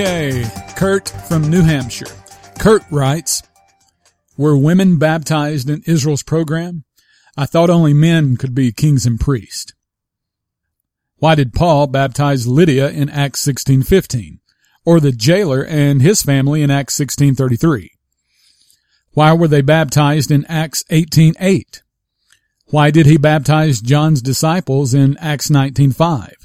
Okay, Kurt from New Hampshire. Kurt writes, Were women baptized in Israel's program? I thought only men could be kings and priests. Why did Paul baptize Lydia in Acts 16:15 or the jailer and his family in Acts 16:33? Why were they baptized in Acts 18:8? Why did he baptize John's disciples in Acts 19:5?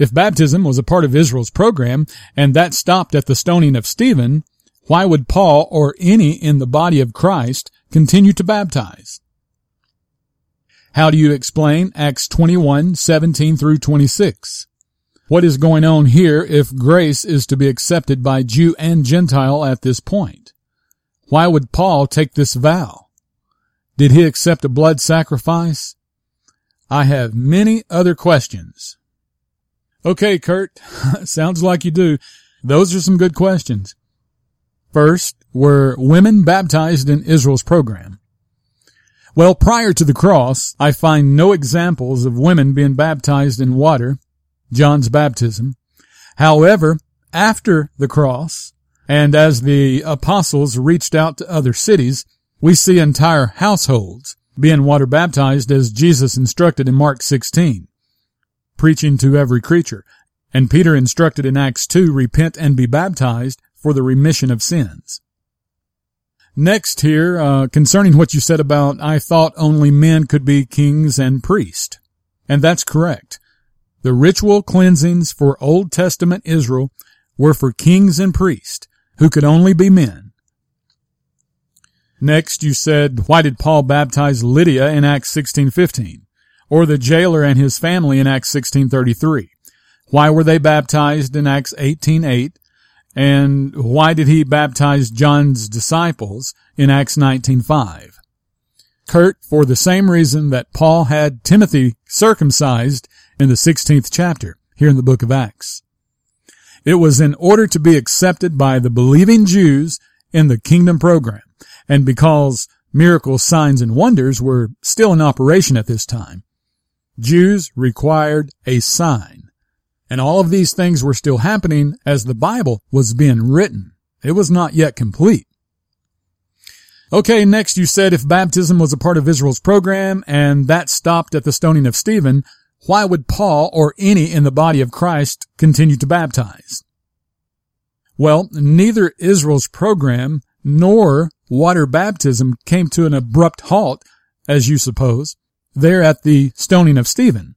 If baptism was a part of Israel's program and that stopped at the stoning of Stephen, why would Paul or any in the body of Christ continue to baptize? How do you explain Acts 21, 17 through 26? What is going on here if grace is to be accepted by Jew and Gentile at this point? Why would Paul take this vow? Did he accept a blood sacrifice? I have many other questions. Okay, Kurt. Sounds like you do. Those are some good questions. First, were women baptized in Israel's program? Well, prior to the cross, I find no examples of women being baptized in water, John's baptism. However, after the cross, and as the apostles reached out to other cities, we see entire households being water baptized as Jesus instructed in Mark 16 preaching to every creature. And Peter instructed in Acts 2, repent and be baptized for the remission of sins. Next here, uh, concerning what you said about, I thought only men could be kings and priests. And that's correct. The ritual cleansings for Old Testament Israel were for kings and priests, who could only be men. Next, you said, why did Paul baptize Lydia in Acts 16:15? Or the jailer and his family in Acts 16:33? Why were they baptized in Acts 18:8? And why did he baptize John's disciples in Acts 19:5? Kurt, for the same reason that Paul had Timothy circumcised in the 16th chapter here in the book of Acts. It was in order to be accepted by the believing Jews in the kingdom program and because miracles, signs, and wonders were still in operation at this time. Jews required a sign. And all of these things were still happening as the Bible was being written. It was not yet complete. Okay, next you said if baptism was a part of Israel's program and that stopped at the stoning of Stephen, why would Paul or any in the body of Christ continue to baptize? Well, neither Israel's program nor water baptism came to an abrupt halt, as you suppose there at the stoning of Stephen.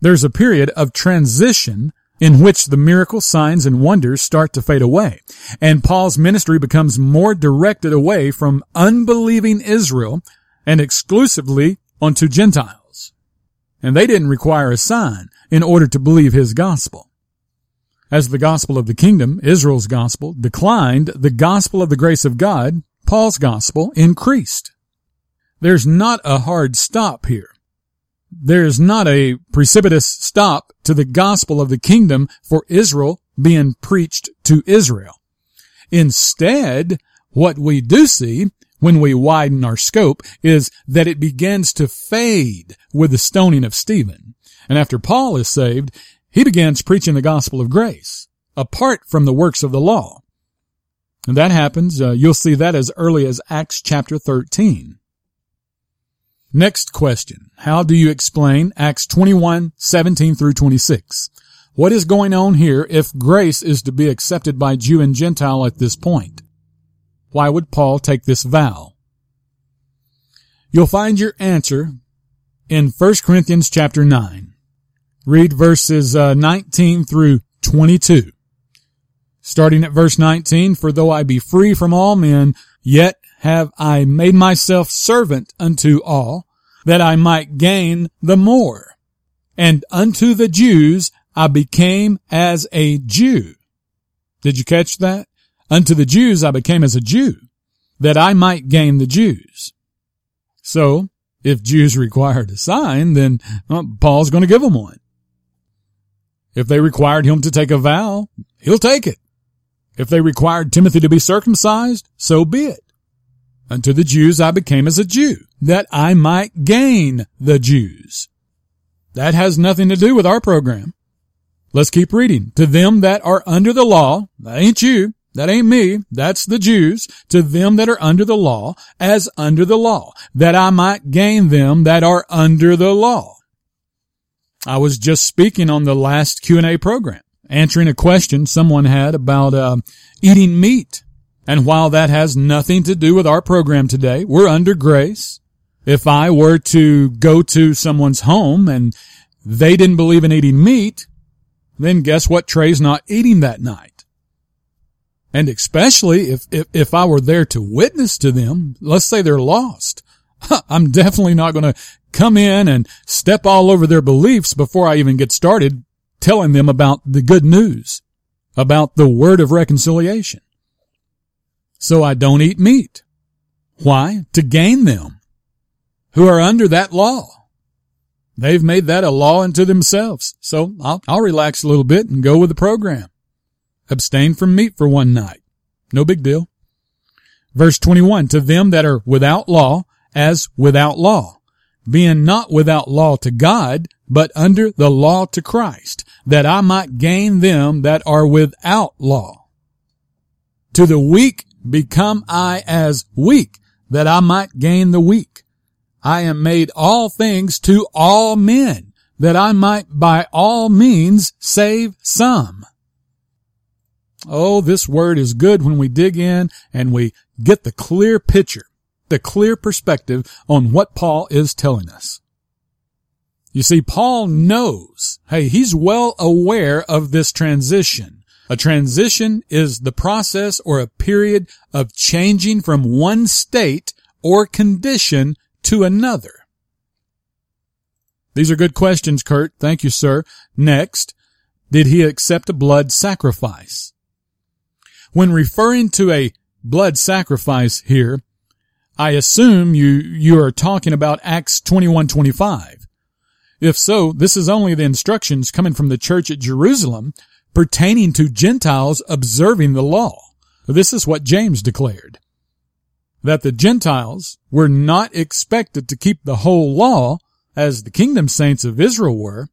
There's a period of transition in which the miracle signs and wonders start to fade away. And Paul's ministry becomes more directed away from unbelieving Israel and exclusively onto Gentiles. And they didn't require a sign in order to believe his gospel. As the gospel of the kingdom, Israel's gospel, declined, the gospel of the grace of God, Paul's gospel, increased. There's not a hard stop here. There's not a precipitous stop to the gospel of the kingdom for Israel being preached to Israel. Instead, what we do see when we widen our scope is that it begins to fade with the stoning of Stephen. And after Paul is saved, he begins preaching the gospel of grace apart from the works of the law. And that happens, uh, you'll see that as early as Acts chapter 13. Next question. How do you explain Acts 21, 17 through 26? What is going on here if grace is to be accepted by Jew and Gentile at this point? Why would Paul take this vow? You'll find your answer in 1 Corinthians chapter 9. Read verses uh, 19 through 22. Starting at verse 19, for though I be free from all men, yet have I made myself servant unto all, that I might gain the more. And unto the Jews I became as a Jew. Did you catch that? Unto the Jews I became as a Jew, that I might gain the Jews. So, if Jews required a sign, then well, Paul's going to give them one. If they required him to take a vow, he'll take it. If they required Timothy to be circumcised, so be it. Unto the Jews I became as a Jew, that I might gain the Jews. That has nothing to do with our program. Let's keep reading. To them that are under the law, that ain't you, that ain't me, that's the Jews, to them that are under the law, as under the law, that I might gain them that are under the law. I was just speaking on the last Q&A program, answering a question someone had about uh, eating meat. And while that has nothing to do with our program today, we're under grace. If I were to go to someone's home and they didn't believe in eating meat, then guess what Trey's not eating that night? And especially if, if, if I were there to witness to them, let's say they're lost. I'm definitely not going to come in and step all over their beliefs before I even get started telling them about the good news, about the word of reconciliation. So I don't eat meat. Why? To gain them who are under that law. They've made that a law unto themselves. So I'll, I'll relax a little bit and go with the program. Abstain from meat for one night. No big deal. Verse 21, to them that are without law as without law, being not without law to God, but under the law to Christ, that I might gain them that are without law. To the weak become I as weak, that I might gain the weak. I am made all things to all men, that I might by all means save some. Oh, this word is good when we dig in and we get the clear picture, the clear perspective on what Paul is telling us. You see, Paul knows, hey, he's well aware of this transition. A transition is the process or a period of changing from one state or condition to another? These are good questions, Kurt. Thank you, sir. Next, did he accept a blood sacrifice? When referring to a blood sacrifice here, I assume you, you are talking about Acts 21:25. If so, this is only the instructions coming from the church at Jerusalem pertaining to Gentiles observing the law. This is what James declared that the Gentiles were not expected to keep the whole law as the kingdom saints of Israel were,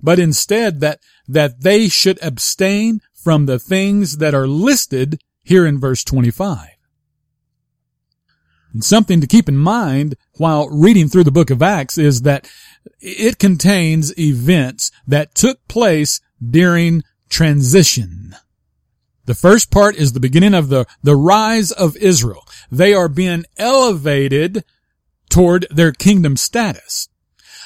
but instead that, that they should abstain from the things that are listed here in verse 25. And something to keep in mind while reading through the book of Acts is that it contains events that took place during transition. The first part is the beginning of the, the rise of Israel. They are being elevated toward their kingdom status.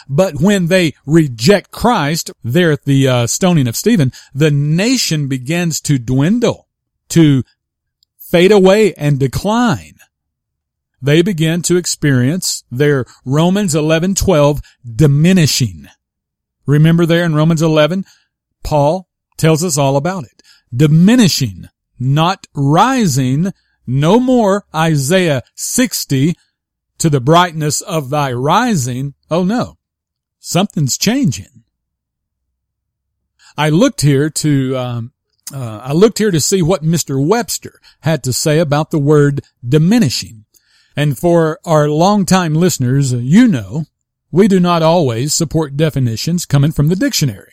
But when they reject Christ, there at the uh, stoning of Stephen, the nation begins to dwindle, to fade away and decline. They begin to experience their Romans 11:12 diminishing. Remember there in Romans 11, Paul tells us all about it diminishing, not rising, no more Isaiah 60 to the brightness of thy rising. Oh no, something's changing. I looked here to, um, uh, I looked here to see what Mr. Webster had to say about the word diminishing. And for our longtime listeners, you know, we do not always support definitions coming from the dictionary.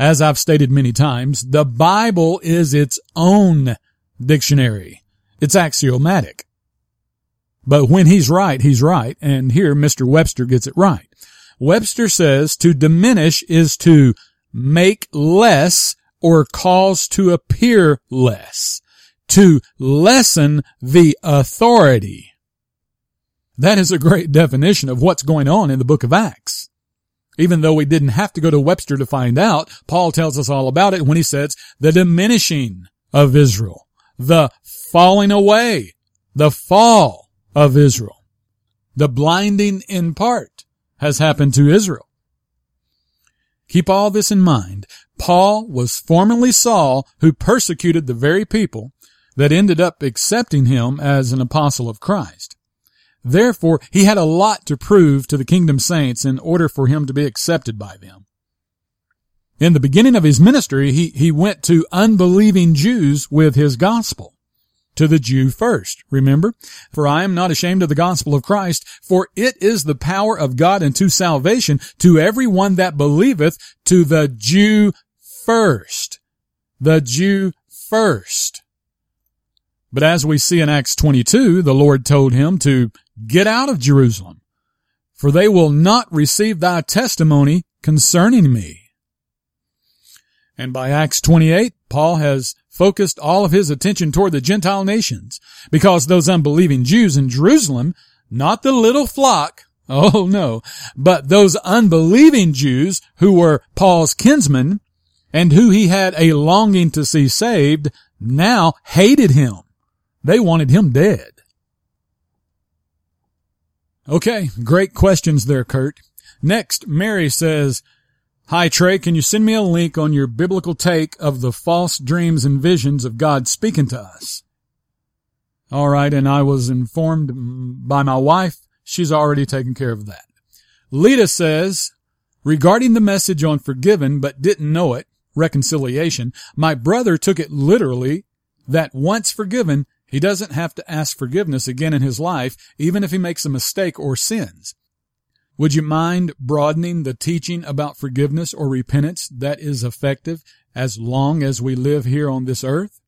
As I've stated many times, the Bible is its own dictionary. It's axiomatic. But when he's right, he's right. And here Mr. Webster gets it right. Webster says to diminish is to make less or cause to appear less, to lessen the authority. That is a great definition of what's going on in the book of Acts. Even though we didn't have to go to Webster to find out, Paul tells us all about it when he says the diminishing of Israel, the falling away, the fall of Israel, the blinding in part has happened to Israel. Keep all this in mind. Paul was formerly Saul who persecuted the very people that ended up accepting him as an apostle of Christ. Therefore, he had a lot to prove to the kingdom saints in order for him to be accepted by them. In the beginning of his ministry, he, he went to unbelieving Jews with his gospel. To the Jew first, remember? For I am not ashamed of the gospel of Christ, for it is the power of God unto salvation to every one that believeth, to the Jew first. The Jew first. But as we see in Acts 22, the Lord told him to get out of Jerusalem, for they will not receive thy testimony concerning me. And by Acts 28, Paul has focused all of his attention toward the Gentile nations because those unbelieving Jews in Jerusalem, not the little flock, oh no, but those unbelieving Jews who were Paul's kinsmen and who he had a longing to see saved now hated him. They wanted him dead. Okay, great questions there, Kurt. Next, Mary says, Hi Trey, can you send me a link on your biblical take of the false dreams and visions of God speaking to us? All right, and I was informed by my wife, she's already taken care of that. Lita says, regarding the message on forgiven but didn't know it, reconciliation, my brother took it literally that once forgiven, he doesn't have to ask forgiveness again in his life, even if he makes a mistake or sins. Would you mind broadening the teaching about forgiveness or repentance that is effective as long as we live here on this earth?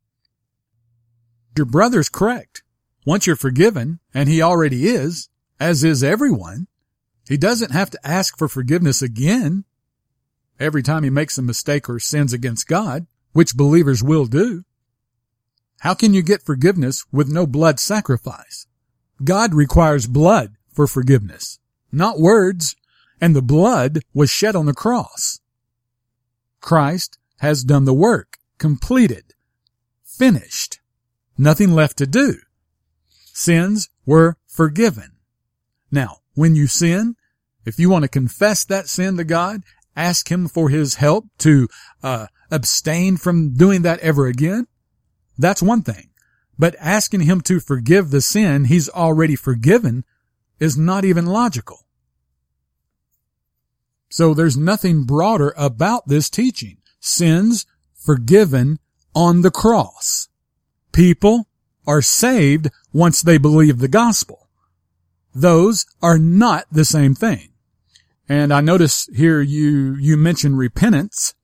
Your brother's correct. Once you're forgiven, and he already is, as is everyone, he doesn't have to ask for forgiveness again every time he makes a mistake or sins against God, which believers will do. How can you get forgiveness with no blood sacrifice? God requires blood for forgiveness not words, and the blood was shed on the cross. Christ has done the work, completed, finished, nothing left to do. Sins were forgiven. Now, when you sin, if you want to confess that sin to God, ask Him for His help to uh, abstain from doing that ever again. That's one thing. But asking Him to forgive the sin He's already forgiven is not even logical. So there's nothing broader about this teaching. Sins forgiven on the cross. People are saved once they believe the gospel. Those are not the same thing. And I notice here you, you mention repentance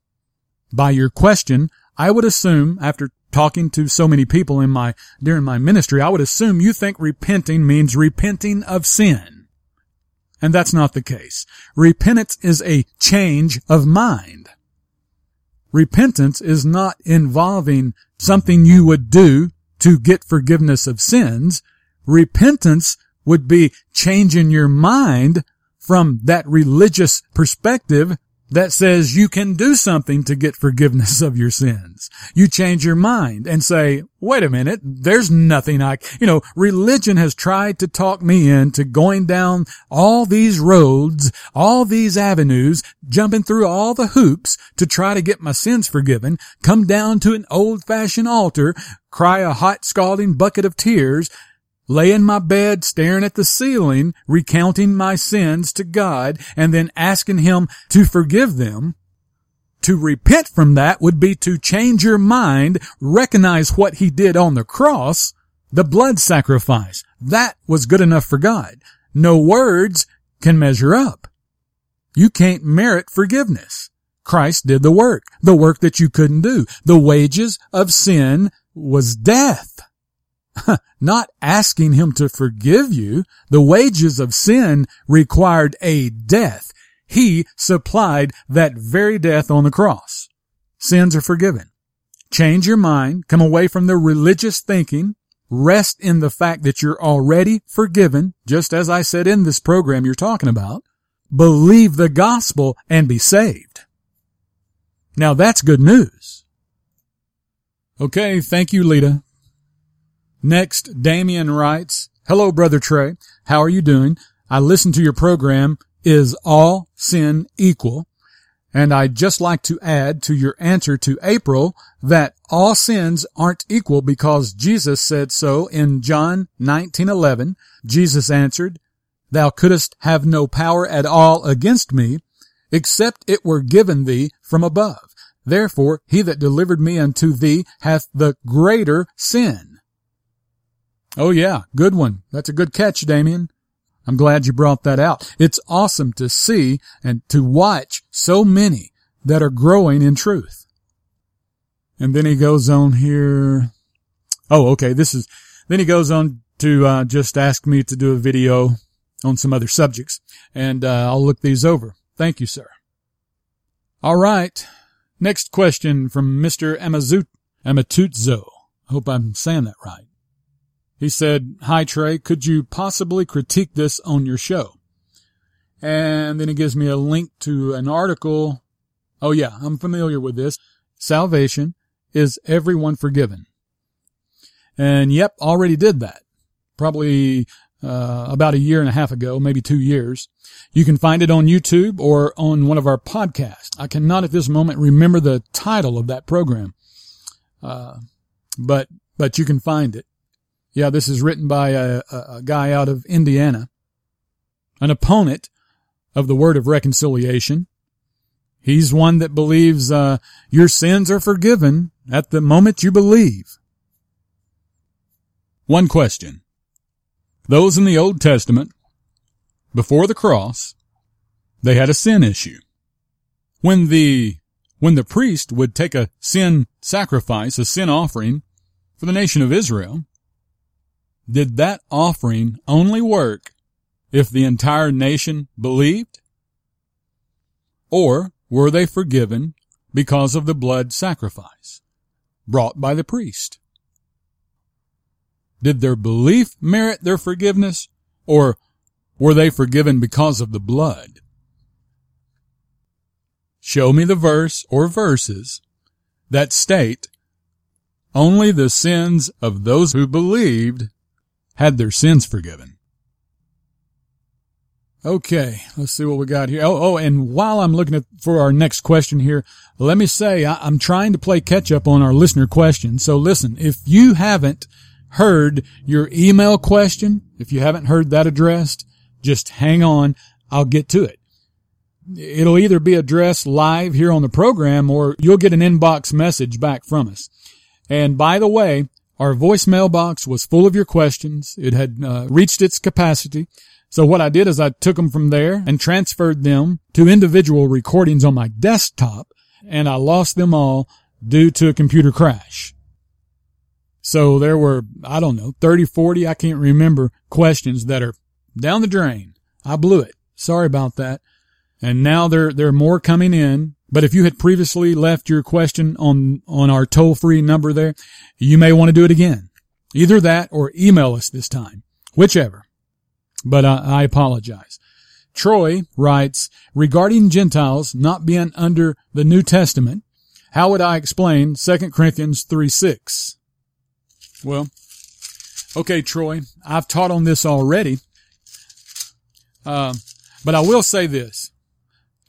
by your question. I would assume after talking to so many people in my, during my ministry, I would assume you think repenting means repenting of sin. And that's not the case. Repentance is a change of mind. Repentance is not involving something you would do to get forgiveness of sins. Repentance would be changing your mind from that religious perspective that says you can do something to get forgiveness of your sins. You change your mind and say, wait a minute, there's nothing I, you know, religion has tried to talk me into going down all these roads, all these avenues, jumping through all the hoops to try to get my sins forgiven, come down to an old fashioned altar, cry a hot scalding bucket of tears, lay in my bed staring at the ceiling, recounting my sins to God, and then asking Him to forgive them. To repent from that would be to change your mind, recognize what He did on the cross, the blood sacrifice. That was good enough for God. No words can measure up. You can't merit forgiveness. Christ did the work, the work that you couldn't do. The wages of sin was death. not asking him to forgive you. The wages of sin required a death. He supplied that very death on the cross. Sins are forgiven. Change your mind, come away from the religious thinking, rest in the fact that you're already forgiven, just as I said in this program you're talking about. Believe the gospel and be saved. Now that's good news. Okay, thank you, Lita. Next, Damien writes, Hello, Brother Trey. How are you doing? I listened to your program, Is All Sin Equal? And I'd just like to add to your answer to April that all sins aren't equal because Jesus said so in John 19:11. Jesus answered, Thou couldst have no power at all against me, except it were given thee from above. Therefore, he that delivered me unto thee hath the greater sin. Oh yeah, good one. That's a good catch, Damien. I'm glad you brought that out. It's awesome to see and to watch so many that are growing in truth. And then he goes on here. Oh, okay. This is, then he goes on to, uh, just ask me to do a video on some other subjects and, uh, I'll look these over. Thank you, sir. All right. Next question from Mr. Amazut, Amatutzo. Hope I'm saying that right. He said, Hi Trey, could you possibly critique this on your show? And then he gives me a link to an article. Oh yeah, I'm familiar with this. Salvation is everyone forgiven. And yep, already did that. Probably uh, about a year and a half ago, maybe two years. You can find it on YouTube or on one of our podcasts. I cannot at this moment remember the title of that program, uh, but but you can find it. Yeah, this is written by a, a guy out of Indiana, an opponent of the word of reconciliation. He's one that believes uh, your sins are forgiven at the moment you believe. One question. Those in the Old Testament, before the cross, they had a sin issue. When the, when the priest would take a sin sacrifice, a sin offering for the nation of Israel, did that offering only work if the entire nation believed? Or were they forgiven because of the blood sacrifice brought by the priest? Did their belief merit their forgiveness or were they forgiven because of the blood? Show me the verse or verses that state only the sins of those who believed had their sins forgiven. Okay, let's see what we got here. Oh, oh, and while I'm looking at for our next question here, let me say I, I'm trying to play catch up on our listener questions. So listen, if you haven't heard your email question, if you haven't heard that addressed, just hang on. I'll get to it. It'll either be addressed live here on the program or you'll get an inbox message back from us. And by the way, our voicemail box was full of your questions. It had uh, reached its capacity. So what I did is I took them from there and transferred them to individual recordings on my desktop and I lost them all due to a computer crash. So there were, I don't know, 30, 40, I can't remember questions that are down the drain. I blew it. Sorry about that. And now there, there are more coming in. But if you had previously left your question on, on our toll free number there, you may want to do it again. Either that or email us this time. Whichever but I, I apologize. Troy writes, regarding Gentiles not being under the New Testament, how would I explain 2 Corinthians 3 6? Well, okay, Troy, I've taught on this already. Uh, but I will say this.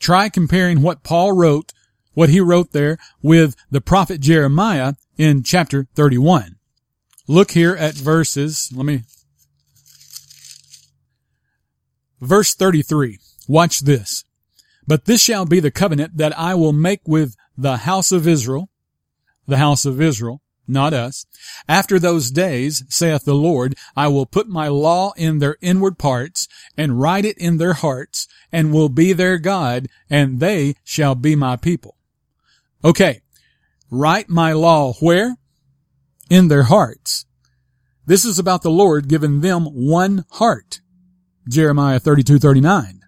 Try comparing what Paul wrote, what he wrote there with the prophet Jeremiah in chapter 31. Look here at verses, let me Verse 33. Watch this. But this shall be the covenant that I will make with the house of Israel, the house of Israel, not us. After those days, saith the Lord, I will put my law in their inward parts and write it in their hearts and will be their God and they shall be my people. Okay. Write my law where? In their hearts. This is about the Lord giving them one heart. Jeremiah 32, 39.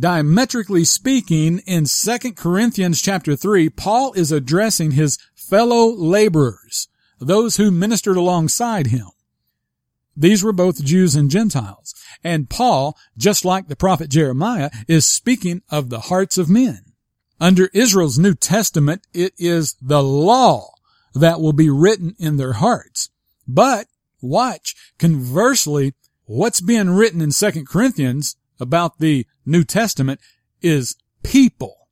Diametrically speaking, in 2 Corinthians chapter 3, Paul is addressing his fellow laborers, those who ministered alongside him. These were both Jews and Gentiles. And Paul, just like the prophet Jeremiah, is speaking of the hearts of men. Under Israel's New Testament, it is the law that will be written in their hearts. But watch, conversely, what's being written in Second Corinthians about the New Testament is people.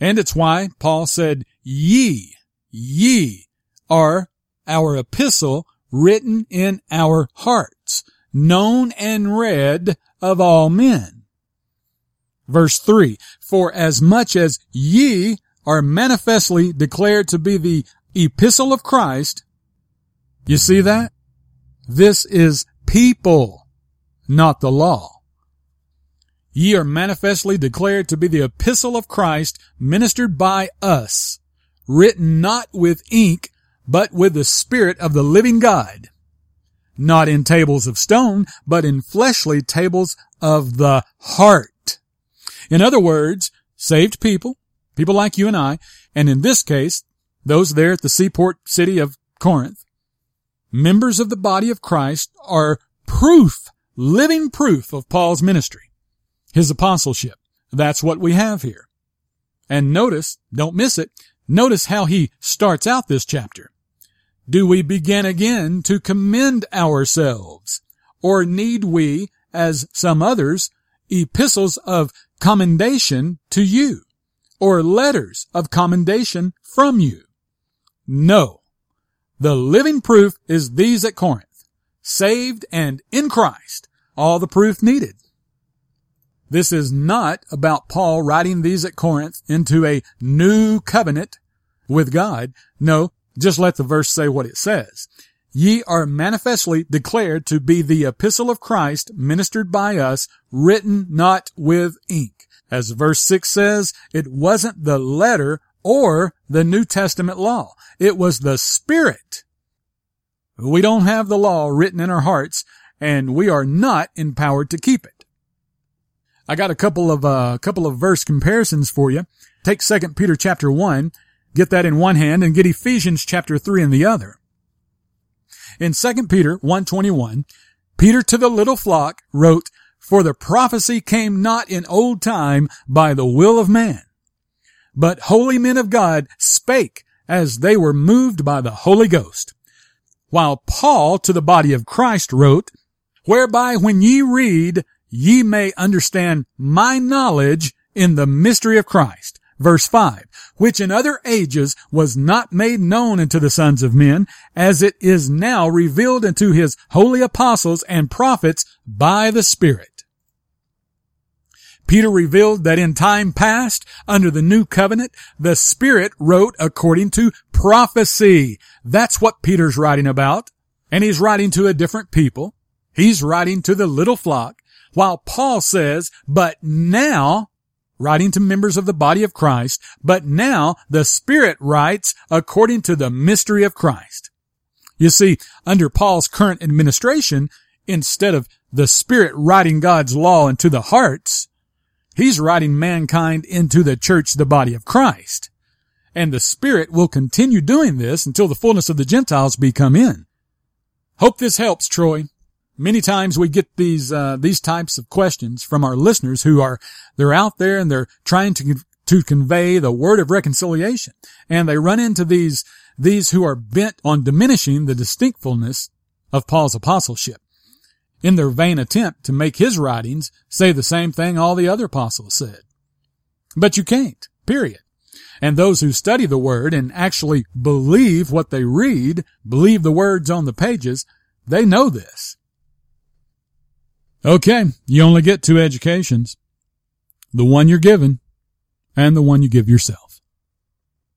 And it's why Paul said, ye, ye are our epistle written in our hearts, known and read of all men. Verse three, for as much as ye are manifestly declared to be the epistle of Christ, you see that? This is people, not the law. Ye are manifestly declared to be the epistle of Christ ministered by us, written not with ink, but with the Spirit of the living God. Not in tables of stone, but in fleshly tables of the heart. In other words, saved people, people like you and I, and in this case, those there at the seaport city of Corinth, members of the body of Christ are proof, living proof of Paul's ministry, his apostleship. That's what we have here. And notice, don't miss it, notice how he starts out this chapter. Do we begin again to commend ourselves? Or need we, as some others, epistles of commendation to you? Or letters of commendation from you? No. The living proof is these at Corinth. Saved and in Christ. All the proof needed. This is not about Paul writing these at Corinth into a new covenant with God. No, just let the verse say what it says. Ye are manifestly declared to be the epistle of Christ ministered by us, written not with ink. As verse 6 says, it wasn't the letter or the New Testament law. It was the Spirit. We don't have the law written in our hearts and we are not empowered to keep it. I got a couple of, uh, couple of verse comparisons for you. Take 2 Peter chapter 1 Get that in one hand and get Ephesians chapter 3 in the other. In 2 Peter 121, Peter to the little flock wrote, For the prophecy came not in old time by the will of man, but holy men of God spake as they were moved by the Holy Ghost. While Paul to the body of Christ wrote, Whereby when ye read, ye may understand my knowledge in the mystery of Christ. Verse 5 which in other ages was not made known unto the sons of men, as it is now revealed unto his holy apostles and prophets by the Spirit. Peter revealed that in time past, under the new covenant, the Spirit wrote according to prophecy. That's what Peter's writing about. And he's writing to a different people. He's writing to the little flock. While Paul says, but now writing to members of the body of Christ, but now the Spirit writes according to the mystery of Christ. You see, under Paul's current administration, instead of the Spirit writing God's law into the hearts, he's writing mankind into the church, the body of Christ. And the Spirit will continue doing this until the fullness of the Gentiles be come in. Hope this helps, Troy many times we get these uh, these types of questions from our listeners who are they're out there and they're trying to to convey the word of reconciliation. And they run into these these who are bent on diminishing the distinctfulness of Paul's apostleship. In their vain attempt to make his writings say the same thing all the other apostles said. But you can't period. And those who study the word and actually believe what they read believe the words on the pages they know this Okay, you only get two educations. The one you're given and the one you give yourself.